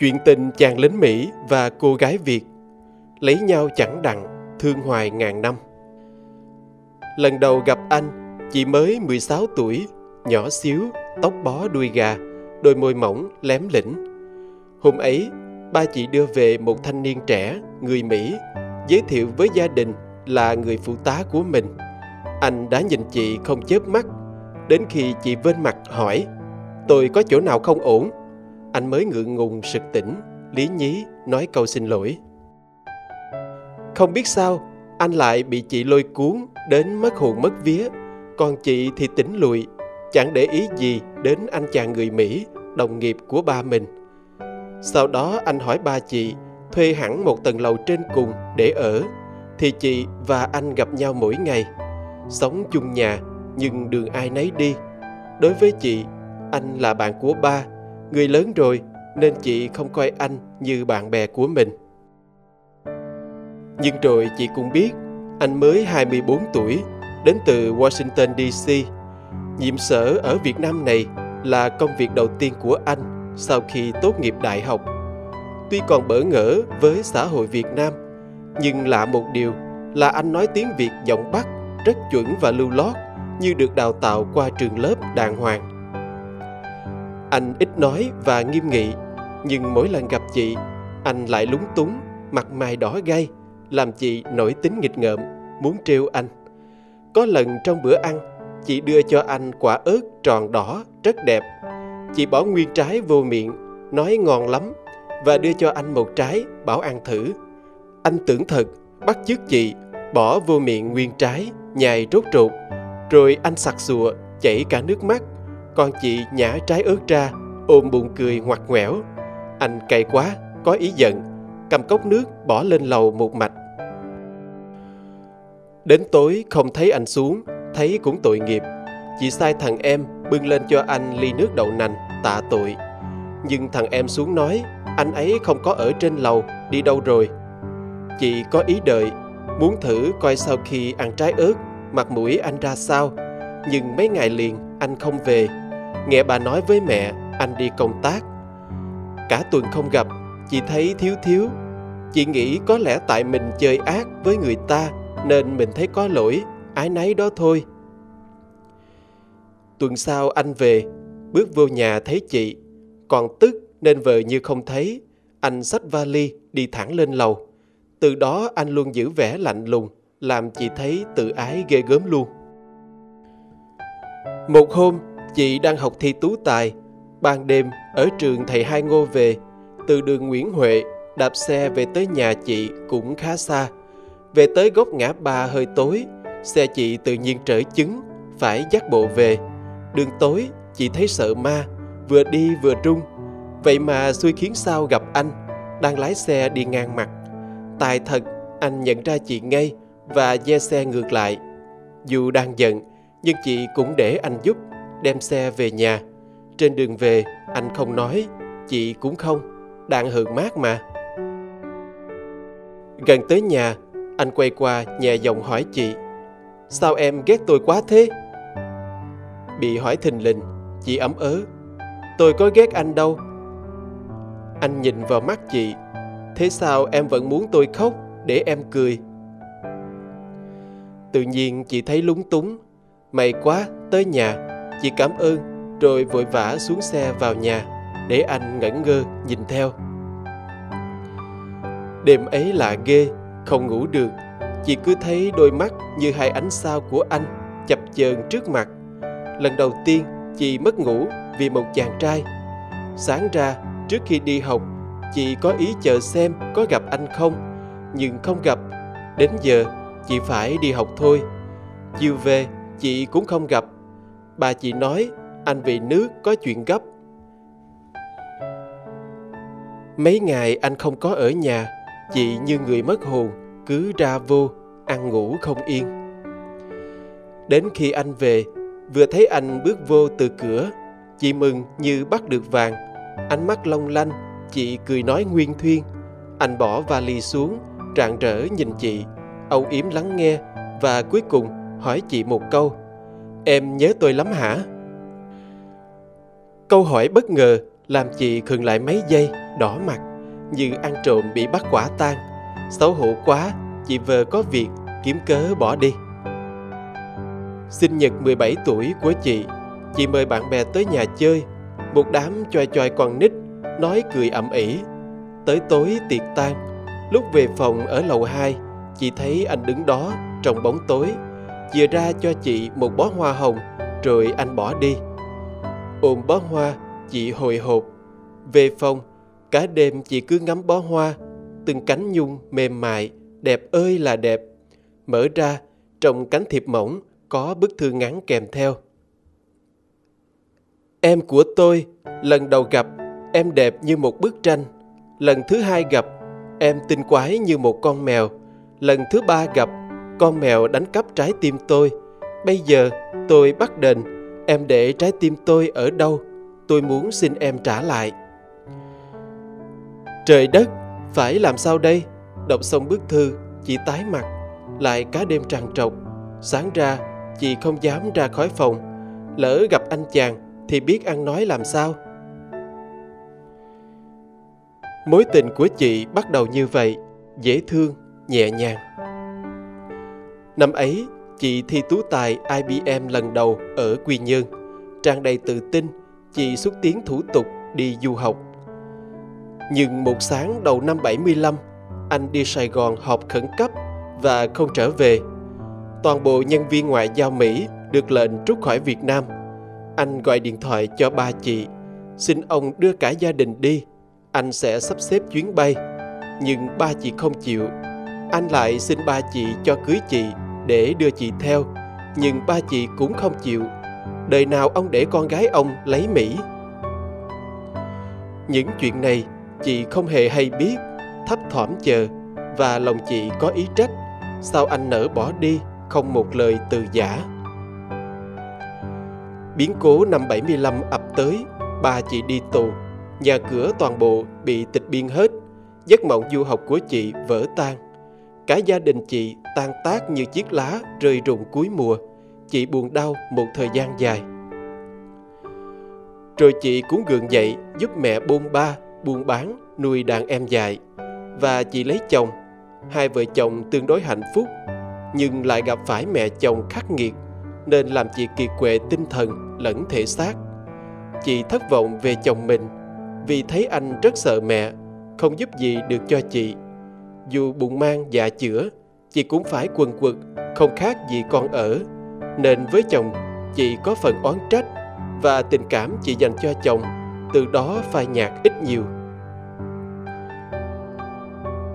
Chuyện tình chàng lính Mỹ và cô gái Việt lấy nhau chẳng đặng, thương hoài ngàn năm. Lần đầu gặp anh, chị mới 16 tuổi, nhỏ xíu, tóc bó đuôi gà, đôi môi mỏng, lém lĩnh. Hôm ấy, ba chị đưa về một thanh niên trẻ, người Mỹ, giới thiệu với gia đình là người phụ tá của mình. Anh đã nhìn chị không chớp mắt, đến khi chị vên mặt hỏi, tôi có chỗ nào không ổn? Anh mới ngượng ngùng sực tỉnh, lý nhí nói câu xin lỗi. Không biết sao, anh lại bị chị lôi cuốn đến mất hồn mất vía, còn chị thì tỉnh lùi, chẳng để ý gì đến anh chàng người Mỹ, đồng nghiệp của ba mình. Sau đó anh hỏi ba chị thuê hẳn một tầng lầu trên cùng để ở, thì chị và anh gặp nhau mỗi ngày. Sống chung nhà, nhưng đường ai nấy đi. Đối với chị, anh là bạn của ba, người lớn rồi nên chị không coi anh như bạn bè của mình. Nhưng rồi chị cũng biết anh mới 24 tuổi, đến từ Washington DC. Nhiệm sở ở Việt Nam này là công việc đầu tiên của anh sau khi tốt nghiệp đại học. Tuy còn bỡ ngỡ với xã hội Việt Nam, nhưng lạ một điều là anh nói tiếng Việt giọng Bắc rất chuẩn và lưu lót như được đào tạo qua trường lớp đàng hoàng. Anh ít nói và nghiêm nghị, nhưng mỗi lần gặp chị, anh lại lúng túng, mặt mày đỏ gay, làm chị nổi tính nghịch ngợm, muốn trêu anh. Có lần trong bữa ăn, chị đưa cho anh quả ớt tròn đỏ rất đẹp. Chị bỏ nguyên trái vô miệng, nói ngon lắm và đưa cho anh một trái bảo ăn thử. Anh tưởng thật, bắt chước chị, bỏ vô miệng nguyên trái, nhài rốt rột, rồi anh sặc sụa, chảy cả nước mắt con chị nhả trái ớt ra, ôm bụng cười ngoặt ngoẻo. Anh cay quá, có ý giận, cầm cốc nước bỏ lên lầu một mạch Đến tối không thấy anh xuống, thấy cũng tội nghiệp. Chị sai thằng em bưng lên cho anh ly nước đậu nành, tạ tội. Nhưng thằng em xuống nói, anh ấy không có ở trên lầu, đi đâu rồi. Chị có ý đợi, muốn thử coi sau khi ăn trái ớt, mặt mũi anh ra sao. Nhưng mấy ngày liền anh không về. Nghe bà nói với mẹ, anh đi công tác. Cả tuần không gặp, chị thấy thiếu thiếu. Chị nghĩ có lẽ tại mình chơi ác với người ta nên mình thấy có lỗi, ái náy đó thôi. Tuần sau anh về, bước vô nhà thấy chị, còn tức nên vợ như không thấy. Anh xách vali đi thẳng lên lầu. Từ đó anh luôn giữ vẻ lạnh lùng, làm chị thấy tự ái ghê gớm luôn. Một hôm, chị đang học thi tú tài. Ban đêm, ở trường thầy Hai Ngô về, từ đường Nguyễn Huệ, đạp xe về tới nhà chị cũng khá xa. Về tới góc ngã ba hơi tối, xe chị tự nhiên trở chứng, phải dắt bộ về. Đường tối, chị thấy sợ ma, vừa đi vừa trung. Vậy mà xui khiến sao gặp anh, đang lái xe đi ngang mặt. Tài thật, anh nhận ra chị ngay và dê xe ngược lại. Dù đang giận, nhưng chị cũng để anh giúp, đem xe về nhà. Trên đường về, anh không nói, chị cũng không, đang hưởng mát mà. Gần tới nhà, anh quay qua nhẹ giọng hỏi chị Sao em ghét tôi quá thế? Bị hỏi thình lình, chị ấm ớ Tôi có ghét anh đâu Anh nhìn vào mắt chị Thế sao em vẫn muốn tôi khóc để em cười? Tự nhiên chị thấy lúng túng May quá, tới nhà Chị cảm ơn, Rồi vội vã xuống xe vào nhà, Để anh ngẩn ngơ nhìn theo. Đêm ấy lạ ghê, không ngủ được. Chị cứ thấy đôi mắt như hai ánh sao của anh chập chờn trước mặt. Lần đầu tiên chị mất ngủ vì một chàng trai. Sáng ra, trước khi đi học, Chị có ý chờ xem có gặp anh không. Nhưng không gặp, Đến giờ chị phải đi học thôi. Chiều về, chị cũng không gặp. Bà chị nói anh về nước có chuyện gấp Mấy ngày anh không có ở nhà Chị như người mất hồn cứ ra vô, ăn ngủ không yên. Đến khi anh về, vừa thấy anh bước vô từ cửa, chị mừng như bắt được vàng. Ánh mắt long lanh, chị cười nói nguyên thuyên. Anh bỏ vali xuống, rạng rỡ nhìn chị, âu yếm lắng nghe và cuối cùng hỏi chị một câu. Em nhớ tôi lắm hả? Câu hỏi bất ngờ làm chị khựng lại mấy giây, đỏ mặt, như ăn trộm bị bắt quả tang. Xấu hổ quá, chị vờ có việc, kiếm cớ bỏ đi. Sinh nhật 17 tuổi của chị, chị mời bạn bè tới nhà chơi. Một đám choai choai con nít, nói cười ẩm ỉ. Tới tối tiệc tan, lúc về phòng ở lầu 2, chị thấy anh đứng đó trong bóng tối, chia ra cho chị một bó hoa hồng, rồi anh bỏ đi. Ôm bó hoa, chị hồi hộp. Về phòng, cả đêm chị cứ ngắm bó hoa, từng cánh nhung mềm mại, đẹp ơi là đẹp. Mở ra, trong cánh thiệp mỏng có bức thư ngắn kèm theo. Em của tôi, lần đầu gặp, em đẹp như một bức tranh. Lần thứ hai gặp, em tinh quái như một con mèo. Lần thứ ba gặp, con mèo đánh cắp trái tim tôi. Bây giờ tôi bắt đền, em để trái tim tôi ở đâu? Tôi muốn xin em trả lại. Trời đất, phải làm sao đây? Đọc xong bức thư, chị tái mặt, lại cá đêm tràn trọc. Sáng ra, chị không dám ra khỏi phòng. Lỡ gặp anh chàng thì biết ăn nói làm sao. Mối tình của chị bắt đầu như vậy, dễ thương, nhẹ nhàng. Năm ấy, chị thi tú tài IBM lần đầu ở Quy Nhơn. Trang đầy tự tin, chị xuất tiến thủ tục đi du học. Nhưng một sáng đầu năm 75, anh đi Sài Gòn họp khẩn cấp và không trở về. Toàn bộ nhân viên ngoại giao Mỹ được lệnh rút khỏi Việt Nam. Anh gọi điện thoại cho ba chị, xin ông đưa cả gia đình đi, anh sẽ sắp xếp chuyến bay. Nhưng ba chị không chịu. Anh lại xin ba chị cho cưới chị để đưa chị theo, nhưng ba chị cũng không chịu. Đời nào ông để con gái ông lấy Mỹ. Những chuyện này chị không hề hay biết, thấp thỏm chờ và lòng chị có ý trách. Sao anh nỡ bỏ đi, không một lời từ giả. Biến cố năm 75 ập tới, ba chị đi tù, nhà cửa toàn bộ bị tịch biên hết, giấc mộng du học của chị vỡ tan. Cả gia đình chị tan tác như chiếc lá rơi rụng cuối mùa. Chị buồn đau một thời gian dài. Rồi chị cũng gượng dậy giúp mẹ buôn ba, buôn bán, nuôi đàn em dài. Và chị lấy chồng. Hai vợ chồng tương đối hạnh phúc, nhưng lại gặp phải mẹ chồng khắc nghiệt, nên làm chị kiệt quệ tinh thần lẫn thể xác. Chị thất vọng về chồng mình, vì thấy anh rất sợ mẹ, không giúp gì được cho chị dù bụng mang dạ chữa, chị cũng phải quần quật, không khác gì con ở. Nên với chồng, chị có phần oán trách và tình cảm chị dành cho chồng từ đó phai nhạt ít nhiều.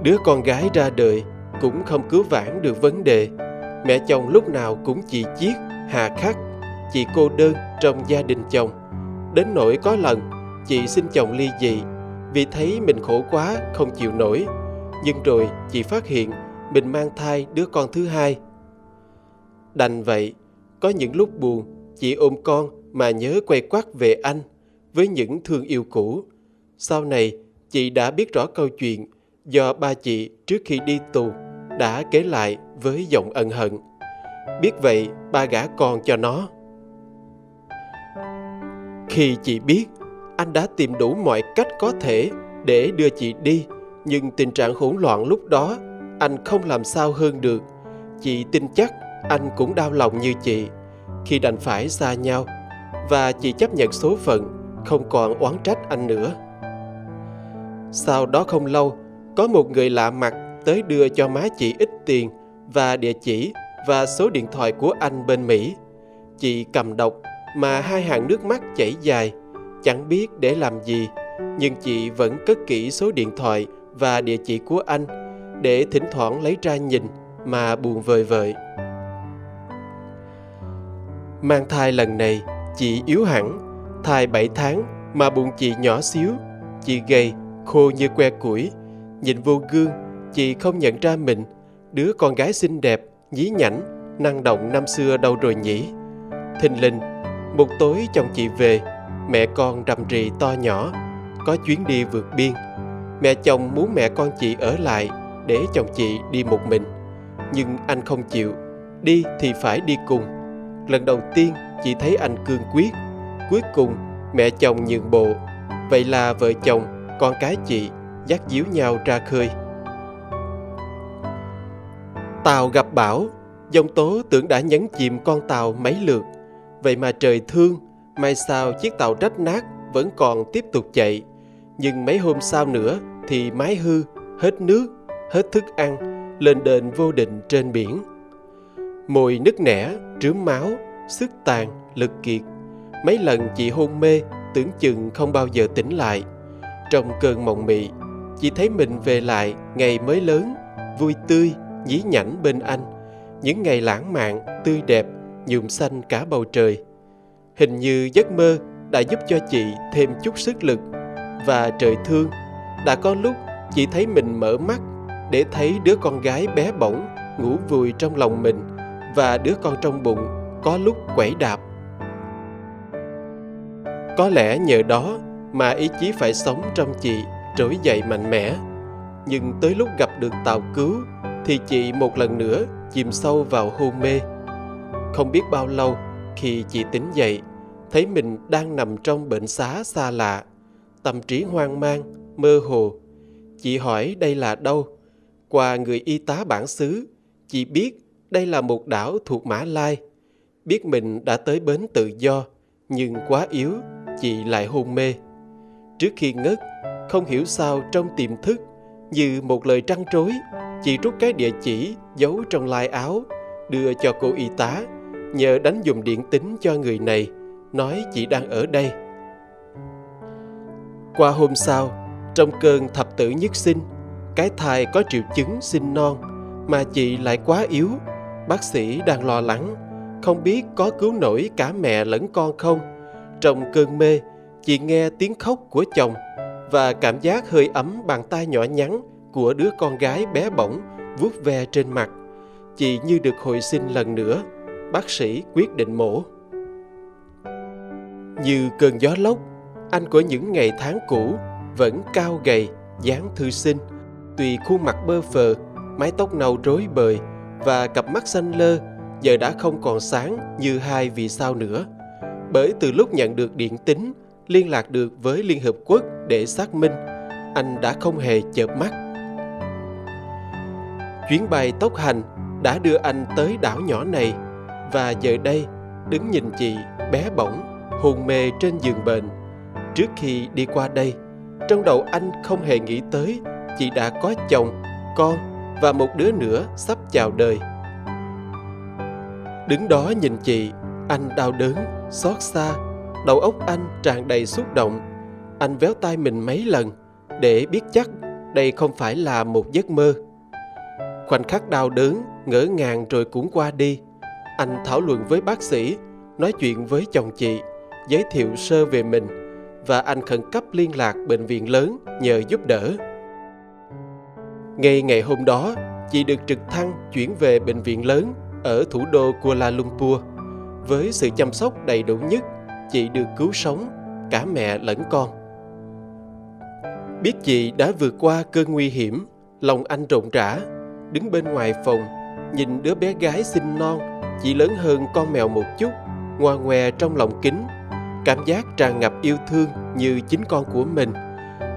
Đứa con gái ra đời cũng không cứu vãn được vấn đề. Mẹ chồng lúc nào cũng chỉ chiết, hà khắc, chị cô đơn trong gia đình chồng. Đến nỗi có lần chị xin chồng ly dị vì thấy mình khổ quá không chịu nổi nhưng rồi chị phát hiện mình mang thai đứa con thứ hai. Đành vậy, có những lúc buồn, chị ôm con mà nhớ quay quắt về anh với những thương yêu cũ. Sau này, chị đã biết rõ câu chuyện do ba chị trước khi đi tù đã kể lại với giọng ân hận. Biết vậy, ba gả con cho nó. Khi chị biết, anh đã tìm đủ mọi cách có thể để đưa chị đi nhưng tình trạng hỗn loạn lúc đó, anh không làm sao hơn được. Chị tin chắc anh cũng đau lòng như chị khi đành phải xa nhau và chị chấp nhận số phận, không còn oán trách anh nữa. Sau đó không lâu, có một người lạ mặt tới đưa cho má chị ít tiền và địa chỉ và số điện thoại của anh bên mỹ. Chị cầm đọc mà hai hàng nước mắt chảy dài, chẳng biết để làm gì, nhưng chị vẫn cất kỹ số điện thoại và địa chỉ của anh để thỉnh thoảng lấy ra nhìn mà buồn vời vợi. Mang thai lần này, chị yếu hẳn, thai 7 tháng mà bụng chị nhỏ xíu, chị gầy, khô như que củi. Nhìn vô gương, chị không nhận ra mình, đứa con gái xinh đẹp, nhí nhảnh, năng động năm xưa đâu rồi nhỉ. Thình lình, một tối chồng chị về, mẹ con rầm rì to nhỏ, có chuyến đi vượt biên Mẹ chồng muốn mẹ con chị ở lại để chồng chị đi một mình. Nhưng anh không chịu, đi thì phải đi cùng. Lần đầu tiên chị thấy anh cương quyết. Cuối cùng mẹ chồng nhượng bộ. Vậy là vợ chồng, con cái chị dắt díu nhau ra khơi. Tàu gặp bão, dông tố tưởng đã nhấn chìm con tàu mấy lượt. Vậy mà trời thương, may sao chiếc tàu rách nát vẫn còn tiếp tục chạy. Nhưng mấy hôm sau nữa thì máy hư, hết nước, hết thức ăn, lên đền vô định trên biển. Mồi nứt nẻ, trướng máu, sức tàn, lực kiệt. Mấy lần chị hôn mê, tưởng chừng không bao giờ tỉnh lại. Trong cơn mộng mị, chị thấy mình về lại ngày mới lớn, vui tươi, nhí nhảnh bên anh. Những ngày lãng mạn, tươi đẹp, nhuộm xanh cả bầu trời. Hình như giấc mơ đã giúp cho chị thêm chút sức lực và trời thương đã có lúc chị thấy mình mở mắt để thấy đứa con gái bé bỏng ngủ vùi trong lòng mình và đứa con trong bụng có lúc quẩy đạp. Có lẽ nhờ đó mà ý chí phải sống trong chị trỗi dậy mạnh mẽ. Nhưng tới lúc gặp được tàu cứu thì chị một lần nữa chìm sâu vào hôn mê. Không biết bao lâu khi chị tỉnh dậy, thấy mình đang nằm trong bệnh xá xa lạ, tâm trí hoang mang, mơ hồ. Chị hỏi đây là đâu? Qua người y tá bản xứ, chị biết đây là một đảo thuộc Mã Lai. Biết mình đã tới bến tự do, nhưng quá yếu, chị lại hôn mê. Trước khi ngất, không hiểu sao trong tiềm thức, như một lời trăn trối, chị rút cái địa chỉ giấu trong lai áo, đưa cho cô y tá, nhờ đánh dùng điện tính cho người này, nói chị đang ở đây. Qua hôm sau, trong cơn thập tử nhất sinh, cái thai có triệu chứng sinh non mà chị lại quá yếu Bác sĩ đang lo lắng, không biết có cứu nổi cả mẹ lẫn con không. Trong cơn mê, chị nghe tiếng khóc của chồng và cảm giác hơi ấm bàn tay nhỏ nhắn của đứa con gái bé bỏng vuốt ve trên mặt. Chị như được hồi sinh lần nữa, bác sĩ quyết định mổ. Như cơn gió lốc, anh của những ngày tháng cũ vẫn cao gầy, dáng thư sinh. Tuy khuôn mặt bơ phờ, mái tóc nâu rối bời, và cặp mắt xanh lơ giờ đã không còn sáng như hai vì sao nữa. Bởi từ lúc nhận được điện tín, liên lạc được với Liên Hợp Quốc để xác minh, anh đã không hề chợp mắt. Chuyến bay tốc hành đã đưa anh tới đảo nhỏ này và giờ đây đứng nhìn chị bé bỏng, hôn mê trên giường bệnh. Trước khi đi qua đây, trong đầu anh không hề nghĩ tới chị đã có chồng, con và một đứa nữa sắp chào đời. Đứng đó nhìn chị, anh đau đớn, xót xa, đầu óc anh tràn đầy xúc động. Anh véo tay mình mấy lần để biết chắc đây không phải là một giấc mơ. Khoảnh khắc đau đớn, ngỡ ngàng rồi cũng qua đi. Anh thảo luận với bác sĩ, nói chuyện với chồng chị, giới thiệu sơ về mình và anh khẩn cấp liên lạc bệnh viện lớn nhờ giúp đỡ. Ngay ngày hôm đó, chị được trực thăng chuyển về bệnh viện lớn ở thủ đô Kuala Lumpur. Với sự chăm sóc đầy đủ nhất, chị được cứu sống, cả mẹ lẫn con. Biết chị đã vượt qua cơn nguy hiểm, lòng anh rộn rã, đứng bên ngoài phòng, nhìn đứa bé gái xinh non, chỉ lớn hơn con mèo một chút, ngoa ngoe trong lòng kính, cảm giác tràn ngập yêu thương như chính con của mình.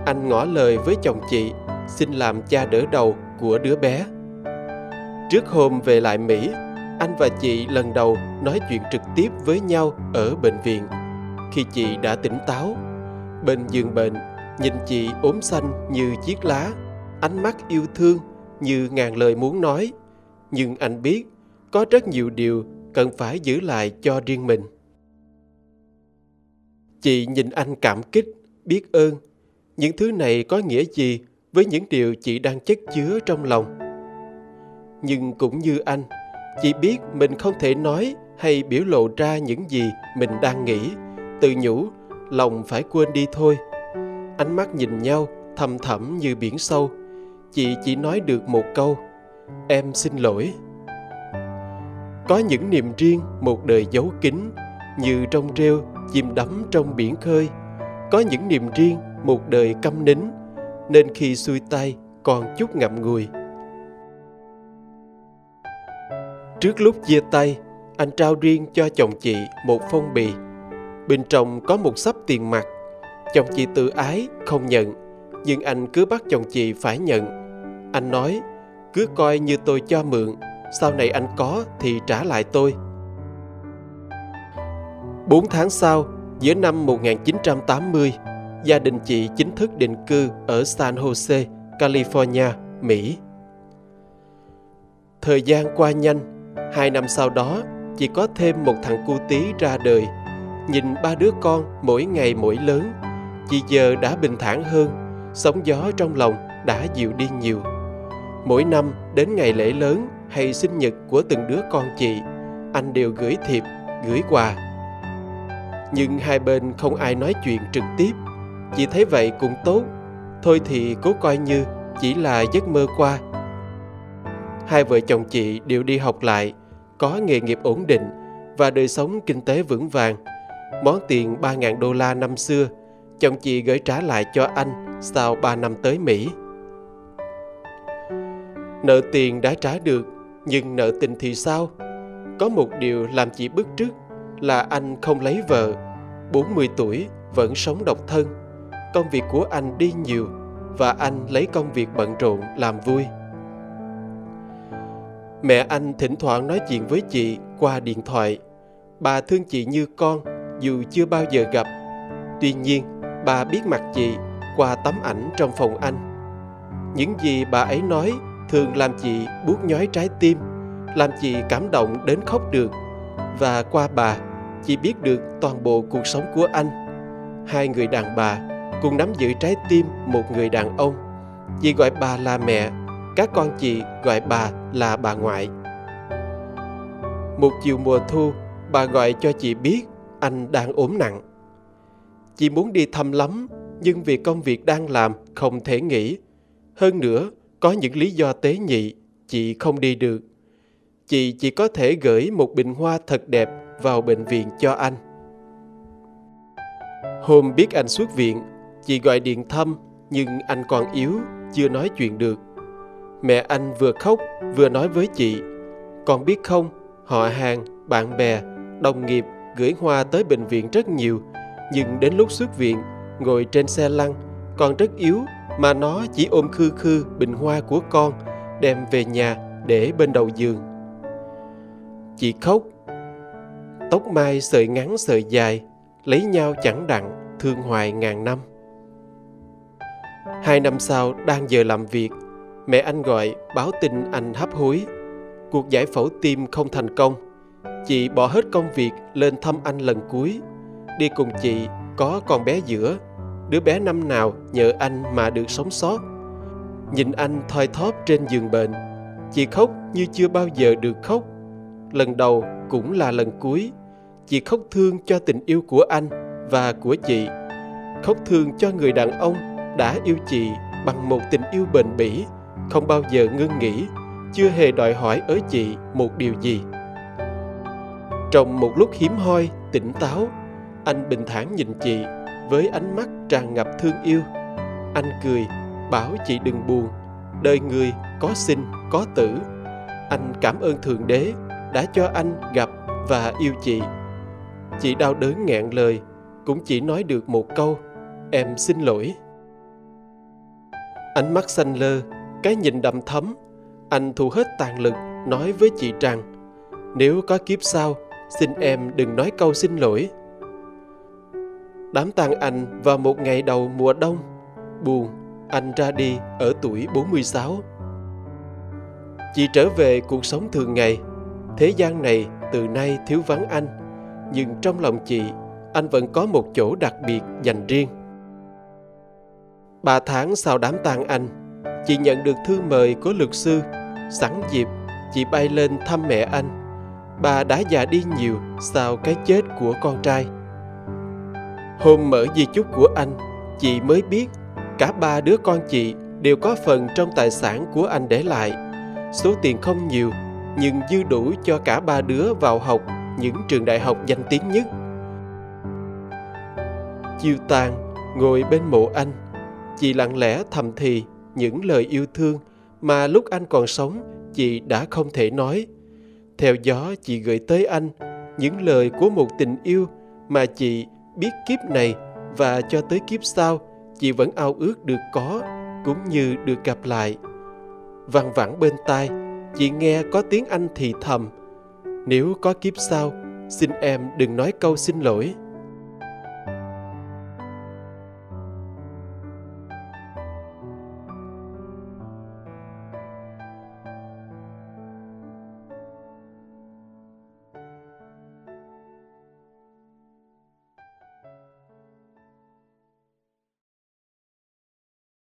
Anh ngỏ lời với chồng chị xin làm cha đỡ đầu của đứa bé. Trước hôm về lại Mỹ, anh và chị lần đầu nói chuyện trực tiếp với nhau ở bệnh viện. Khi chị đã tỉnh táo, bên giường bệnh, nhìn chị ốm xanh như chiếc lá, ánh mắt yêu thương như ngàn lời muốn nói. Nhưng anh biết có rất nhiều điều cần phải giữ lại cho riêng mình. Chị nhìn anh cảm kích, biết ơn. Những thứ này có nghĩa gì với những điều chị đang chất chứa trong lòng? Nhưng cũng như anh chị biết mình không thể nói hay biểu lộ ra những gì mình đang nghĩ. Tự nhủ lòng phải quên đi thôi. Ánh mắt nhìn nhau thầm thẳm như biển sâu. Chị chỉ nói được một câu em xin lỗi. Có những niềm riêng một đời giấu kín như trong rêu chìm đắm trong biển khơi có những niềm riêng một đời câm nín nên khi xuôi tay còn chút ngậm ngùi. Trước lúc chia tay, anh trao riêng cho chồng chị một phong bì. Bên trong có một sắp tiền mặt. chồng chị tự ái không nhận nhưng anh cứ bắt chồng chị phải nhận anh nói cứ coi như tôi cho mượn sau này anh có thì trả lại tôi 4 tháng sau, giữa năm 1980, gia đình chị chính thức định cư ở San Jose, California, Mỹ. Thời gian qua nhanh, hai năm sau đó, chị có thêm một thằng cu tí ra đời. Nhìn ba đứa con mỗi ngày mỗi lớn, chị giờ đã bình thản hơn, sóng gió trong lòng đã dịu đi nhiều. Mỗi năm đến ngày lễ lớn hay sinh nhật của từng đứa con chị, anh đều gửi thiệp, gửi quà. Nhưng hai bên không ai nói chuyện trực tiếp. Chị thấy vậy cũng tốt, thôi thì cố coi như chỉ là giấc mơ qua. Hai vợ chồng chị đều đi học lại, có nghề nghiệp ổn định và đời sống kinh tế vững vàng. Món tiền 3.000 đô la năm xưa, chồng chị gửi trả lại cho anh sau 3 năm tới Mỹ. Nợ tiền đã trả được, nhưng nợ tình thì sao? Có một điều làm chị bức trước là anh không lấy vợ, 40 tuổi vẫn sống độc thân. Công việc của anh đi nhiều và anh lấy công việc bận rộn làm vui. Mẹ anh thỉnh thoảng nói chuyện với chị qua điện thoại. Bà thương chị như con dù chưa bao giờ gặp. Tuy nhiên, bà biết mặt chị qua tấm ảnh trong phòng anh. Những gì bà ấy nói thường làm chị buốt nhói trái tim, làm chị cảm động đến khóc được. Và qua bà, chị biết được toàn bộ cuộc sống của anh. Hai người đàn bà cùng nắm giữ trái tim một người đàn ông. Chị gọi bà là mẹ, các con chị gọi bà là bà ngoại. Một chiều mùa thu, bà gọi cho chị biết anh đang ốm nặng. Chị muốn đi thăm lắm, nhưng vì công việc đang làm không thể nghỉ. Hơn nữa, có những lý do tế nhị, chị không đi được. Chị chỉ có thể gửi một bình hoa thật đẹp vào bệnh viện cho anh. Hôm biết anh xuất viện, chị gọi điện thăm nhưng anh còn yếu, chưa nói chuyện được. Mẹ anh vừa khóc vừa nói với chị, con biết không, họ hàng, bạn bè, đồng nghiệp gửi hoa tới bệnh viện rất nhiều, nhưng đến lúc xuất viện, ngồi trên xe lăn, con rất yếu mà nó chỉ ôm khư khư bình hoa của con, đem về nhà để bên đầu giường. Chị khóc Tóc mai sợi ngắn sợi dài, lấy nhau chẳng đặng, thương hoài ngàn năm. Hai năm sau, đang giờ làm việc, mẹ anh gọi báo tin anh hấp hối. Cuộc giải phẫu tim không thành công. Chị bỏ hết công việc lên thăm anh lần cuối. Đi cùng chị có con bé giữa, đứa bé năm nào nhờ anh mà được sống sót. Nhìn anh thoi thóp trên giường bệnh, chị khóc như chưa bao giờ được khóc. Lần đầu cũng là lần cuối chị khóc thương cho tình yêu của anh và của chị. Khóc thương cho người đàn ông đã yêu chị bằng một tình yêu bền bỉ, không bao giờ ngưng nghỉ, chưa hề đòi hỏi ở chị một điều gì. Trong một lúc hiếm hoi, tỉnh táo, anh bình thản nhìn chị với ánh mắt tràn ngập thương yêu. Anh cười, bảo chị đừng buồn, đời người có sinh, có tử. Anh cảm ơn thượng đế đã cho anh gặp và yêu chị chị đau đớn nghẹn lời, cũng chỉ nói được một câu, em xin lỗi. Ánh mắt xanh lơ, cái nhìn đậm thấm anh thu hết tàn lực, nói với chị rằng, nếu có kiếp sau, xin em đừng nói câu xin lỗi. Đám tang anh vào một ngày đầu mùa đông, buồn, anh ra đi ở tuổi 46 chị trở về cuộc sống thường ngày, thế gian này từ nay thiếu vắng anh nhưng trong lòng chị, anh vẫn có một chỗ đặc biệt dành riêng. Ba tháng sau đám tang anh, chị nhận được thư mời của luật sư. Sẵn dịp, chị bay lên thăm mẹ anh. Bà đã già đi nhiều sau cái chết của con trai. Hôm mở di chúc của anh, chị mới biết cả ba đứa con chị đều có phần trong tài sản của anh để lại. Số tiền không nhiều, nhưng dư đủ cho cả ba đứa vào học những trường đại học danh tiếng nhất. Chiêu tàn ngồi bên mộ anh, chị lặng lẽ thầm thì những lời yêu thương mà lúc anh còn sống chị đã không thể nói. Theo gió chị gửi tới anh những lời của một tình yêu mà chị biết kiếp này và cho tới kiếp sau chị vẫn ao ước được có cũng như được gặp lại. Văng vẳng bên tai, chị nghe có tiếng anh thì thầm nếu có kiếp sau xin em đừng nói câu xin lỗi.